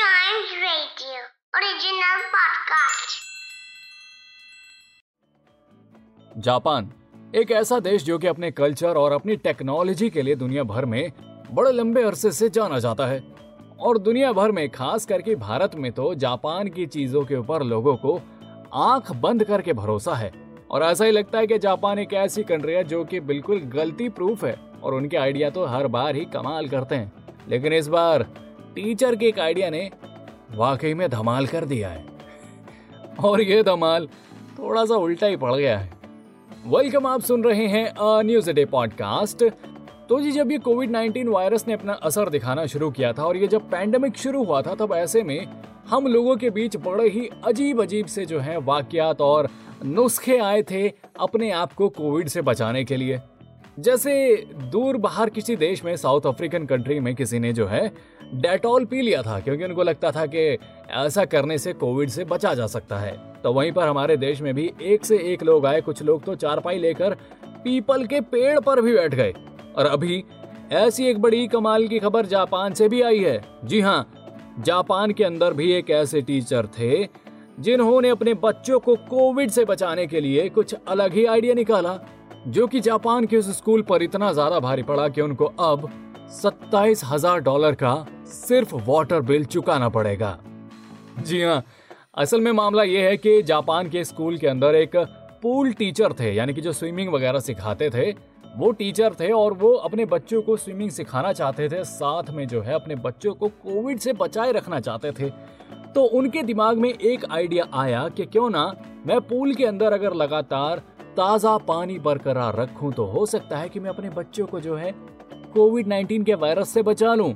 Chimes Radio. Japan, एक ऐसा देश जो कि अपने कल्चर और अपनी टेक्नोलॉजी के लिए दुनिया भर में बड़े लंबे अरसे से जाना जाता है। और दुनिया भर में, खास करके भारत में तो जापान की चीज़ों के ऊपर लोगों को आँख बंद करके भरोसा है। और ऐसा ही लगता है कि जापान एक ऐसी कंट्री है जो कि बिल्कुल गलती प्रूफ है, और उनके आइडिया तो हर बार ही कमाल करते हैं। लेकिन इस बार टीचर के एक आइडिया ने वाकई में धमाल कर दिया है। और ये धमाल थोड़ा सा उल्टा ही पड़ गया है। वेलकम आप सुन रहे हैं न्यूज़ डे पॉडकास्ट तो जी, जब ये कोविड 19 वायरस ने अपना असर दिखाना शुरू किया था और ये जब पैंडेमिक शुरू हुआ था, तब ऐसे में हम लोगों के बीच बड़े ही अजीब अजीब से जो है वाक्यात और नुस्खे आए थे अपने आप को कोविड से बचाने के लिए। जैसे दूर बाहर किसी देश में साउथ अफ्रीकन कंट्री में किसी ने जो है डेटॉल पी लिया था, क्योंकि उनको लगता था कि ऐसा करने से कोविड से बचा जा सकता है। तो वहीं पर हमारे देश में भी एक से एक लोग आए, कुछ लोग तो चारपाई लेकर पीपल के पेड़ पर भी बैठ गए। और अभी ऐसी एक बड़ी कमाल की खबर जापान से भी आई है। जी हाँ जापान के अंदर भी एक ऐसे टीचर थे, जिन्होंने अपने बच्चों को कोविड से बचाने के लिए कुछ अलग ही आइडिया निकाला। जो कि जापान के उस स्कूल पर इतना ज़्यादा भारी पड़ा कि उनको अब सत्ताईस हज़ार डॉलर का सिर्फ़ वाटर बिल चुकाना पड़ेगा। जी हाँ असल में मामला यह है कि जापान के स्कूल के अंदर एक पूल टीचर थे, यानी कि जो स्विमिंग वगैरह सिखाते थे, वो टीचर थे और वो अपने बच्चों को स्विमिंग सिखाना चाहते थे, साथ में जो है अपने बच्चों को कोविड से बचाए रखना चाहते थे। तो उनके दिमाग में एक आइडिया आया कि क्यों ना मैं पूल के अंदर अगर लगातार ताज़ा पानी बरकरार रखूँ तो हो सकता है कि मैं अपने बच्चों को जो है कोविड 19 के वायरस से बचा लूँ।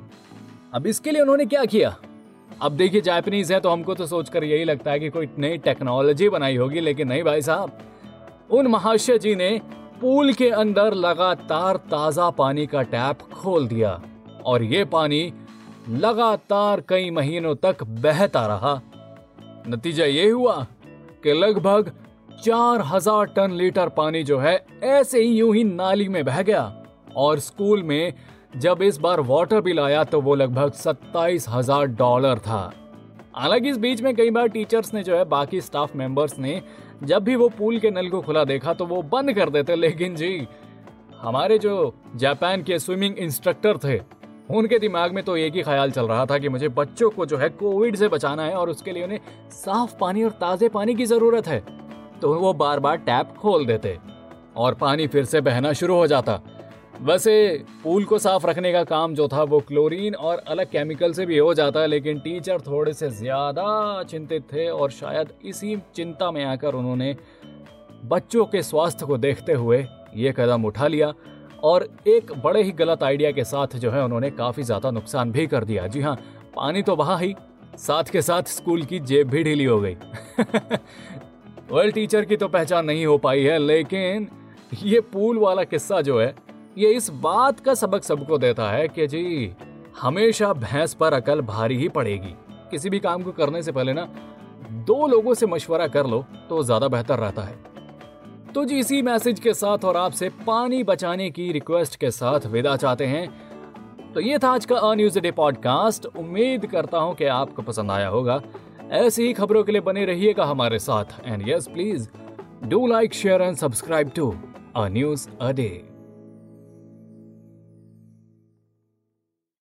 अब इसके लिए उन्होंने क्या किया? अब देखिए जापानीज है तो हमको तो सोचकर यही लगता है कि कोई नई टेक्नोलॉजी बनाई होगी, लेकिन नहीं भाई साहब। उन महाशय जी ने पूल के अंदर लगातार ताज़ा पानी का टैप खोल दिया, और ये पानी लगातार कई महीनों तक बहता रहा। नतीजा ये हुआ कि लगभग चार हज़ार टन लीटर पानी जो है, ऐसे ही यूँ ही नाली में बह गया। और स्कूल में जब इस बार वाटर बिल आया तो वो लगभग सत्ताईस हज़ार डॉलर था। हालाँकि इस बीच में कई बार टीचर्स ने जो है, बाकी स्टाफ मेंबर्स ने जब भी वो पूल के नल को खुला देखा तो वो बंद कर देते। लेकिन जी, हमारे जो जापान के स्विमिंग इंस्ट्रक्टर थे, उनके दिमाग में तो एक ही ख्याल चल रहा था कि मुझे बच्चों को जो है, कोविड से बचाना है, और उसके लिए उन्हें साफ़ पानी और ताजे पानी की ज़रूरत है। तो वो बार बार टैप खोल देते और पानी फिर से बहना शुरू हो जाता। वैसे पूल को साफ़ रखने का काम जो था वो क्लोरीन और अलग केमिकल से भी हो जाता, लेकिन टीचर थोड़े से ज़्यादा चिंतित थे और शायद इसी चिंता में आकर उन्होंने बच्चों के स्वास्थ्य को देखते हुए ये कदम उठा लिया और एक बड़े ही गलत आइडिया के साथ जो है उन्होंने काफ़ी ज़्यादा नुकसान भी कर दिया। जी हाँ पानी तो बहा ही, साथ के साथ स्कूल की जेब भी ढीली हो गई। वेल टीचर की तो पहचान नहीं हो पाई है, लेकिन ये पूल वाला किस्सा जो है, ये इस बात का सबक सबको देता है कि जी, हमेशा भैंस पर अकल भारी ही पड़ेगी। किसी भी काम को करने से पहले ना, दो लोगों से मशवरा कर लो तो ज़्यादा बेहतर रहता है। तो जी, इसी मैसेज के साथ और आपसे पानी बचाने की रिक्वेस्ट के साथ विदा चाहते हैं। तो ये था आज का अ न्यूज़ डे पॉडकास्ट। उम्मीद करता हूँ कि आपको पसंद आया होगा। ऐसी ही खबरों के लिए बने रहिएगा हमारे साथ। And yes please do like share and subscribe to a news a day